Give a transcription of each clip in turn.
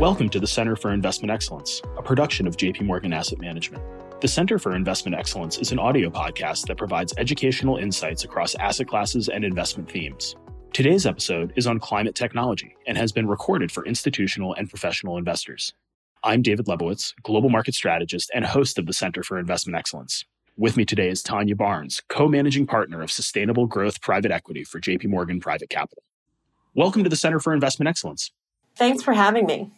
Welcome to the Center for Investment Excellence, a production of JP Morgan Asset Management. The Center for Investment Excellence is an audio podcast that provides educational insights across asset classes and investment themes. Today's episode is on climate technology and has been recorded for institutional and professional investors. I'm David Lebovitz, global market strategist and host of the Center for Investment Excellence. With me today is Tanya Barnes, co managing partner of Sustainable Growth Private Equity for JP Morgan Private Capital. Welcome to the Center for Investment Excellence. Thanks for having me.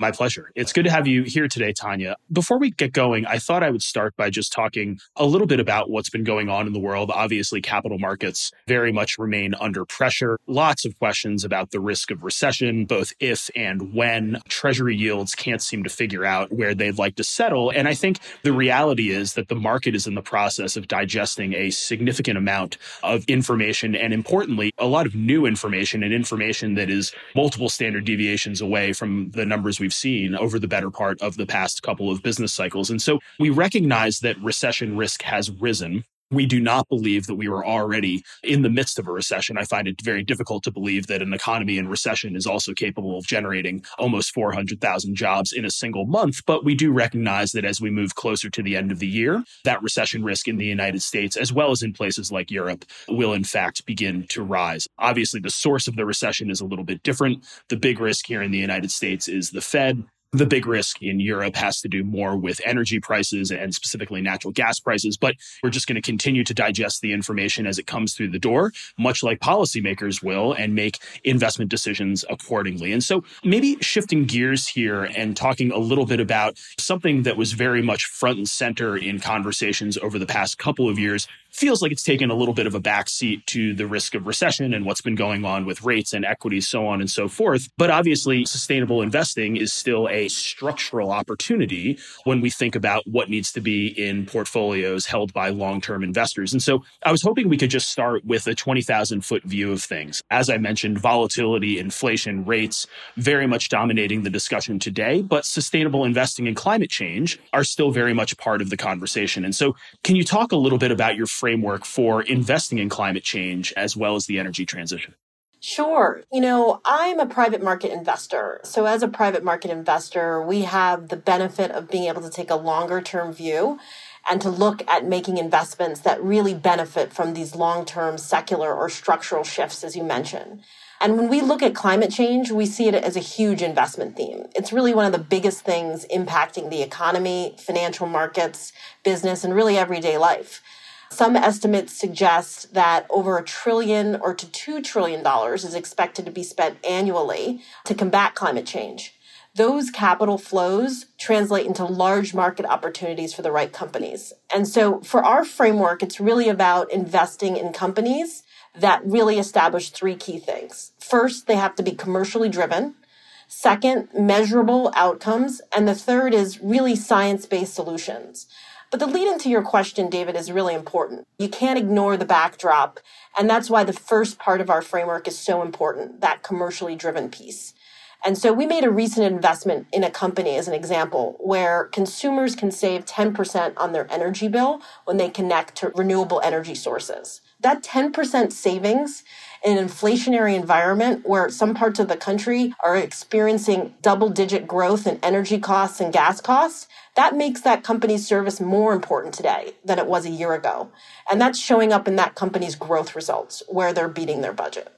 My pleasure. It's good to have you here today, Tanya. Before we get going, I thought I would start by just talking a little bit about what's been going on in the world. Obviously, capital markets very much remain under pressure. Lots of questions about the risk of recession, both if and when. Treasury yields can't seem to figure out where they'd like to settle. And I think the reality is that the market is in the process of digesting a significant amount of information and, importantly, a lot of new information and information that is multiple standard deviations away from the numbers we we've seen over the better part of the past couple of business cycles. And so we recognize that recession risk has risen we do not believe that we were already in the midst of a recession. I find it very difficult to believe that an economy in recession is also capable of generating almost 400,000 jobs in a single month. But we do recognize that as we move closer to the end of the year, that recession risk in the United States, as well as in places like Europe, will in fact begin to rise. Obviously, the source of the recession is a little bit different. The big risk here in the United States is the Fed. The big risk in Europe has to do more with energy prices and specifically natural gas prices. But we're just going to continue to digest the information as it comes through the door, much like policymakers will, and make investment decisions accordingly. And so maybe shifting gears here and talking a little bit about something that was very much front and center in conversations over the past couple of years, feels like it's taken a little bit of a backseat to the risk of recession and what's been going on with rates and equities, so on and so forth. But obviously, sustainable investing is still a structural opportunity when we think about what needs to be in portfolios held by long term investors. And so I was hoping we could just start with a 20,000 foot view of things. As I mentioned, volatility, inflation, rates very much dominating the discussion today, but sustainable investing and climate change are still very much part of the conversation. And so, can you talk a little bit about your framework for investing in climate change as well as the energy transition? Sure. You know, I'm a private market investor. So, as a private market investor, we have the benefit of being able to take a longer term view and to look at making investments that really benefit from these long term secular or structural shifts, as you mentioned. And when we look at climate change, we see it as a huge investment theme. It's really one of the biggest things impacting the economy, financial markets, business, and really everyday life. Some estimates suggest that over a trillion or to two trillion dollars is expected to be spent annually to combat climate change. Those capital flows translate into large market opportunities for the right companies. And so for our framework, it's really about investing in companies that really establish three key things. First, they have to be commercially driven. Second, measurable outcomes. And the third is really science based solutions. But the lead into your question, David, is really important. You can't ignore the backdrop. And that's why the first part of our framework is so important, that commercially driven piece. And so we made a recent investment in a company as an example where consumers can save 10% on their energy bill when they connect to renewable energy sources. That 10% savings in an inflationary environment where some parts of the country are experiencing double digit growth in energy costs and gas costs, that makes that company's service more important today than it was a year ago. And that's showing up in that company's growth results where they're beating their budget.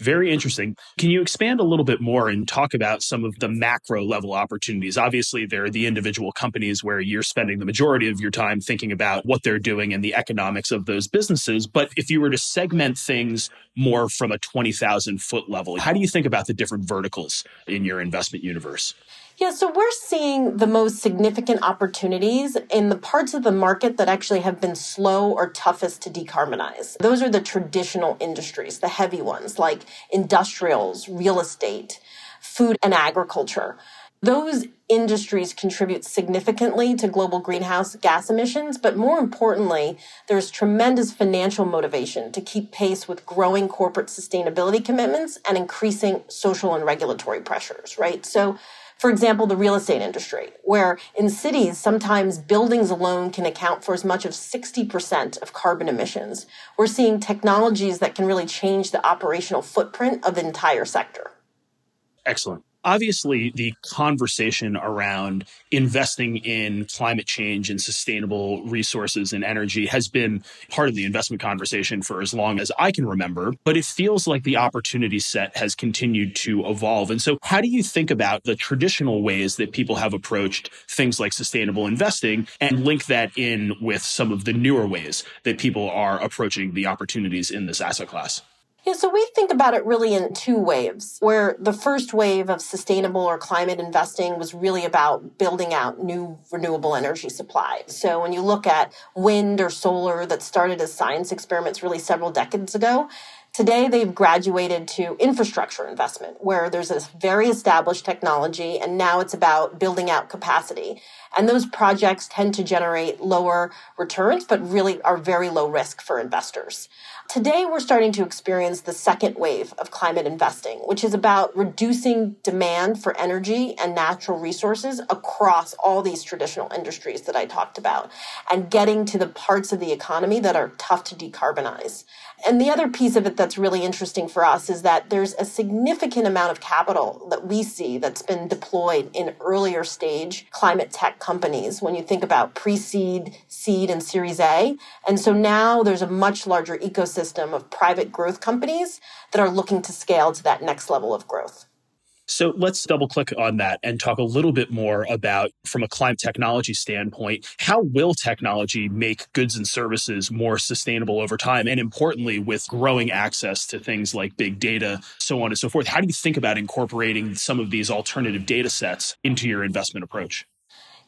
Very interesting. Can you expand a little bit more and talk about some of the macro level opportunities? Obviously, there are the individual companies where you're spending the majority of your time thinking about what they're doing and the economics of those businesses. But if you were to segment things more from a 20,000 foot level, how do you think about the different verticals in your investment universe? Yeah, so we're seeing the most significant opportunities in the parts of the market that actually have been slow or toughest to decarbonize. Those are the traditional industries, the heavy ones like industrials, real estate, food and agriculture. Those industries contribute significantly to global greenhouse gas emissions, but more importantly, there's tremendous financial motivation to keep pace with growing corporate sustainability commitments and increasing social and regulatory pressures, right? So for example, the real estate industry, where in cities, sometimes buildings alone can account for as much as 60% of carbon emissions. We're seeing technologies that can really change the operational footprint of the entire sector. Excellent. Obviously the conversation around investing in climate change and sustainable resources and energy has been part of the investment conversation for as long as I can remember, but it feels like the opportunity set has continued to evolve. And so how do you think about the traditional ways that people have approached things like sustainable investing and link that in with some of the newer ways that people are approaching the opportunities in this asset class? Yeah, so we think about it really in two waves, where the first wave of sustainable or climate investing was really about building out new renewable energy supply. So when you look at wind or solar that started as science experiments really several decades ago, Today, they've graduated to infrastructure investment, where there's this very established technology, and now it's about building out capacity. And those projects tend to generate lower returns, but really are very low risk for investors. Today, we're starting to experience the second wave of climate investing, which is about reducing demand for energy and natural resources across all these traditional industries that I talked about and getting to the parts of the economy that are tough to decarbonize. And the other piece of it that's really interesting for us is that there's a significant amount of capital that we see that's been deployed in earlier stage climate companies when you think about pre seed, seed, and series A. And so now there's a much larger ecosystem of private growth companies that are looking to scale to that next level of growth. So let's double click on that and talk a little bit more about, from a climate technology standpoint, how will technology make goods and services more sustainable over time? And importantly, with growing access to things like big data, so on and so forth, how do you think about incorporating some of these alternative data sets into your investment approach?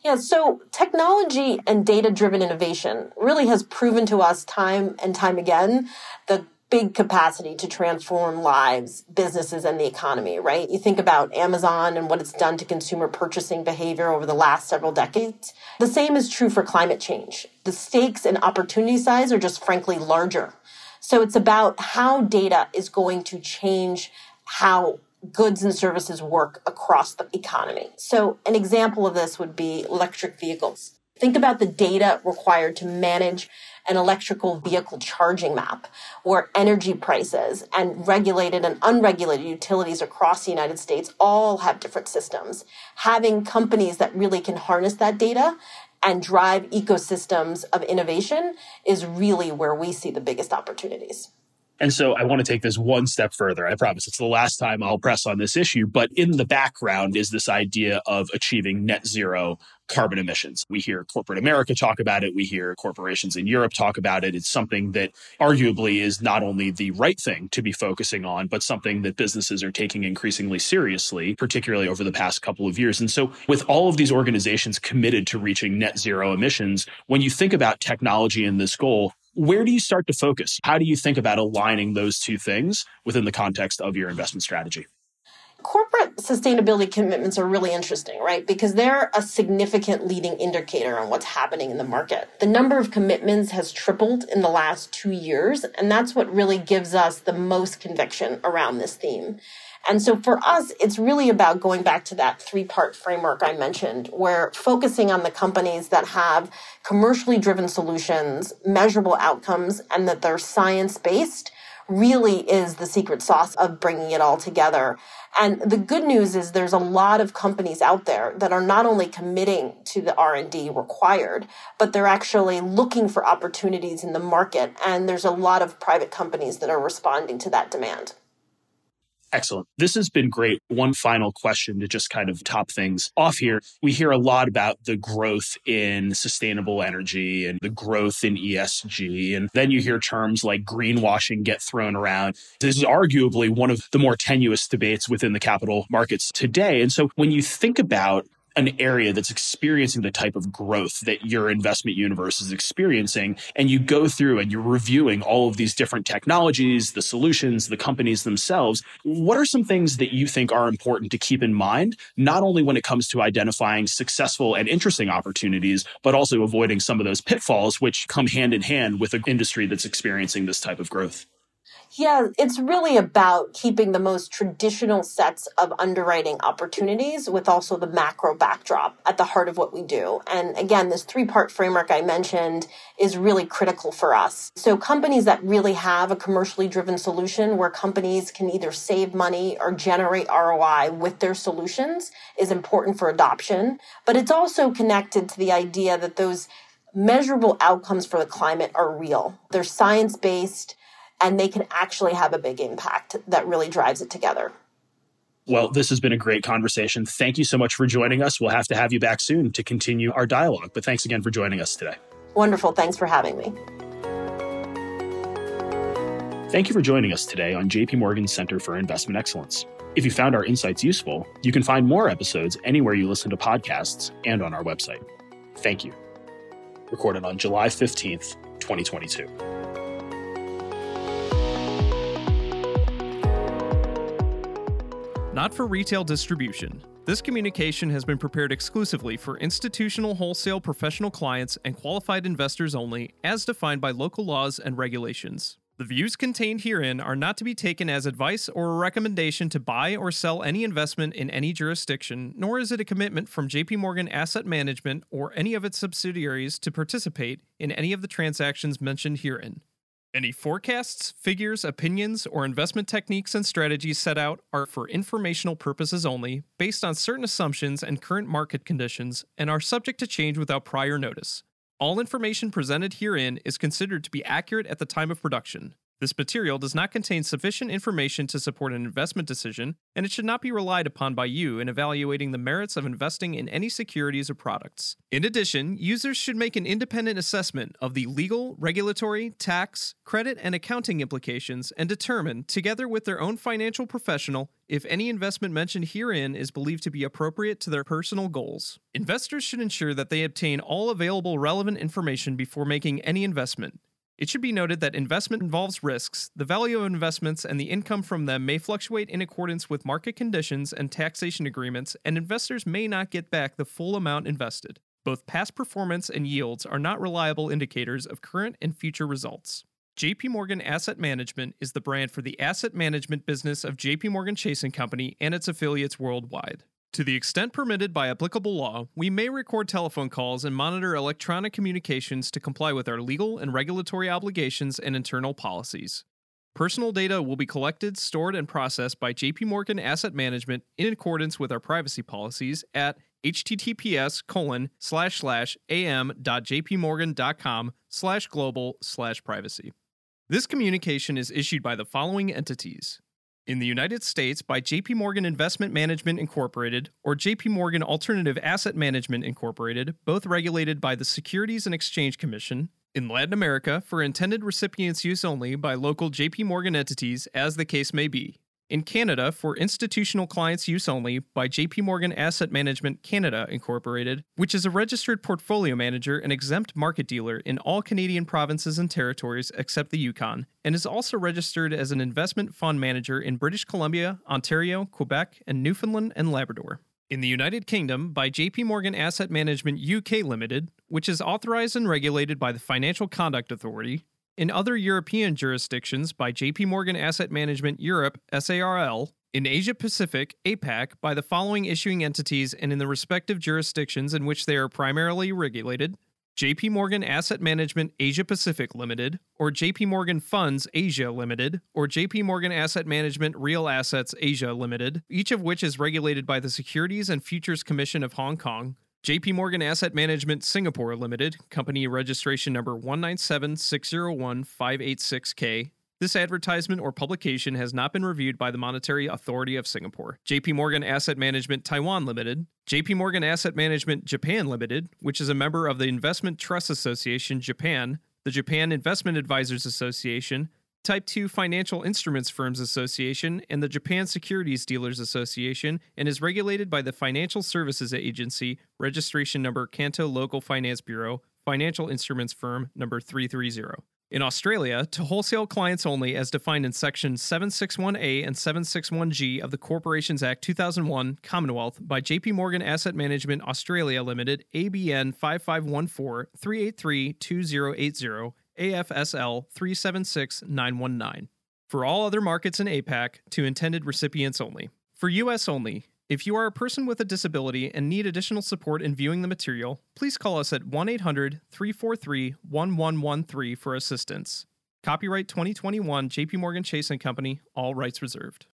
Yeah, so technology and data driven innovation really has proven to us time and time again the big capacity to transform lives, businesses, and the economy, right? You think about Amazon and what it's done to consumer purchasing behavior over the last several decades. The same is true for climate change. The stakes and opportunity size are just frankly larger. So it's about how data is going to change how goods and services work across the economy. So an example of this would be electric vehicles. Think about the data required to manage an electrical vehicle charging map where energy prices and regulated and unregulated utilities across the United States all have different systems. Having companies that really can harness that data and drive ecosystems of innovation is really where we see the biggest opportunities. And so I want to take this one step further. I promise it's the last time I'll press on this issue, but in the background is this idea of achieving net zero carbon emissions. We hear corporate America talk about it. We hear corporations in Europe talk about it. It's something that arguably is not only the right thing to be focusing on, but something that businesses are taking increasingly seriously, particularly over the past couple of years. And so with all of these organizations committed to reaching net zero emissions, when you think about technology and this goal, where do you start to focus? How do you think about aligning those two things within the context of your investment strategy? Corporate sustainability commitments are really interesting, right? Because they're a significant leading indicator on what's happening in the market. The number of commitments has tripled in the last two years, and that's what really gives us the most conviction around this theme. And so for us, it's really about going back to that three part framework I mentioned, where focusing on the companies that have commercially driven solutions, measurable outcomes, and that they're science based really is the secret sauce of bringing it all together. And the good news is there's a lot of companies out there that are not only committing to the R&D required, but they're actually looking for opportunities in the market and there's a lot of private companies that are responding to that demand. Excellent. This has been great. One final question to just kind of top things off here. We hear a lot about the growth in sustainable energy and the growth in ESG. And then you hear terms like greenwashing get thrown around. This is arguably one of the more tenuous debates within the capital markets today. And so when you think about an area that's experiencing the type of growth that your investment universe is experiencing and you go through and you're reviewing all of these different technologies the solutions the companies themselves what are some things that you think are important to keep in mind not only when it comes to identifying successful and interesting opportunities but also avoiding some of those pitfalls which come hand in hand with an industry that's experiencing this type of growth Yeah, it's really about keeping the most traditional sets of underwriting opportunities with also the macro backdrop at the heart of what we do. And again, this three part framework I mentioned is really critical for us. So, companies that really have a commercially driven solution where companies can either save money or generate ROI with their solutions is important for adoption. But it's also connected to the idea that those measurable outcomes for the climate are real. They're science based and they can actually have a big impact that really drives it together. Well, this has been a great conversation. Thank you so much for joining us. We'll have to have you back soon to continue our dialogue. But thanks again for joining us today. Wonderful. Thanks for having me. Thank you for joining us today on JP Morgan Center for Investment Excellence. If you found our insights useful, you can find more episodes anywhere you listen to podcasts and on our website. Thank you. Recorded on July 15th, 2022. Not for retail distribution. This communication has been prepared exclusively for institutional wholesale professional clients and qualified investors only, as defined by local laws and regulations. The views contained herein are not to be taken as advice or a recommendation to buy or sell any investment in any jurisdiction, nor is it a commitment from JP Morgan Asset Management or any of its subsidiaries to participate in any of the transactions mentioned herein. Any forecasts, figures, opinions, or investment techniques and strategies set out are for informational purposes only, based on certain assumptions and current market conditions, and are subject to change without prior notice. All information presented herein is considered to be accurate at the time of production. This material does not contain sufficient information to support an investment decision, and it should not be relied upon by you in evaluating the merits of investing in any securities or products. In addition, users should make an independent assessment of the legal, regulatory, tax, credit, and accounting implications and determine, together with their own financial professional, if any investment mentioned herein is believed to be appropriate to their personal goals. Investors should ensure that they obtain all available relevant information before making any investment. It should be noted that investment involves risks. The value of investments and the income from them may fluctuate in accordance with market conditions and taxation agreements, and investors may not get back the full amount invested. Both past performance and yields are not reliable indicators of current and future results. JP Morgan Asset Management is the brand for the asset management business of JP Morgan Chase & Company and its affiliates worldwide. To the extent permitted by applicable law, we may record telephone calls and monitor electronic communications to comply with our legal and regulatory obligations and internal policies. Personal data will be collected, stored, and processed by JP Morgan Asset Management in accordance with our privacy policies at https colon slash slash am.jpmorgan.com slash global slash privacy. This communication is issued by the following entities in the United States by JP Morgan Investment Management Incorporated or JP Morgan Alternative Asset Management Incorporated, both regulated by the Securities and Exchange Commission. In Latin America, for intended recipients' use only by local JP Morgan entities, as the case may be in Canada for institutional clients' use only by JP Morgan Asset Management Canada Incorporated, which is a registered portfolio manager and exempt market dealer in all Canadian provinces and territories except the Yukon, and is also registered as an investment fund manager in British Columbia, Ontario, Quebec, and Newfoundland and Labrador. In the United Kingdom by JP Morgan Asset Management UK Limited, which is authorized and regulated by the Financial Conduct Authority, in other European jurisdictions by JP Morgan Asset Management Europe SARL, in Asia Pacific APAC by the following issuing entities and in the respective jurisdictions in which they are primarily regulated. JP Morgan Asset Management Asia Pacific Limited, or JP Morgan Funds Asia Limited, or JP Morgan Asset Management Real Assets Asia Limited, each of which is regulated by the Securities and Futures Commission of Hong Kong, JP Morgan Asset Management Singapore Limited, company registration number 197601586K. This advertisement or publication has not been reviewed by the Monetary Authority of Singapore. JP Morgan Asset Management Taiwan Limited, JP Morgan Asset Management Japan Limited, which is a member of the Investment Trust Association Japan, the Japan Investment Advisors Association, Type 2 Financial Instruments Firms Association and the Japan Securities Dealers Association and is regulated by the Financial Services Agency, registration number Kanto Local Finance Bureau, Financial Instruments Firm number 330. In Australia, to wholesale clients only as defined in Section 761A and 761G of the Corporations Act 2001, Commonwealth, by JP Morgan Asset Management Australia Limited, ABN 5514 383 2080 AFSL 376919. For all other markets in APAC, to intended recipients only. For US only, if you are a person with a disability and need additional support in viewing the material, please call us at 1 800 343 1113 for assistance. Copyright 2021 JP Morgan Chase and Company, all rights reserved.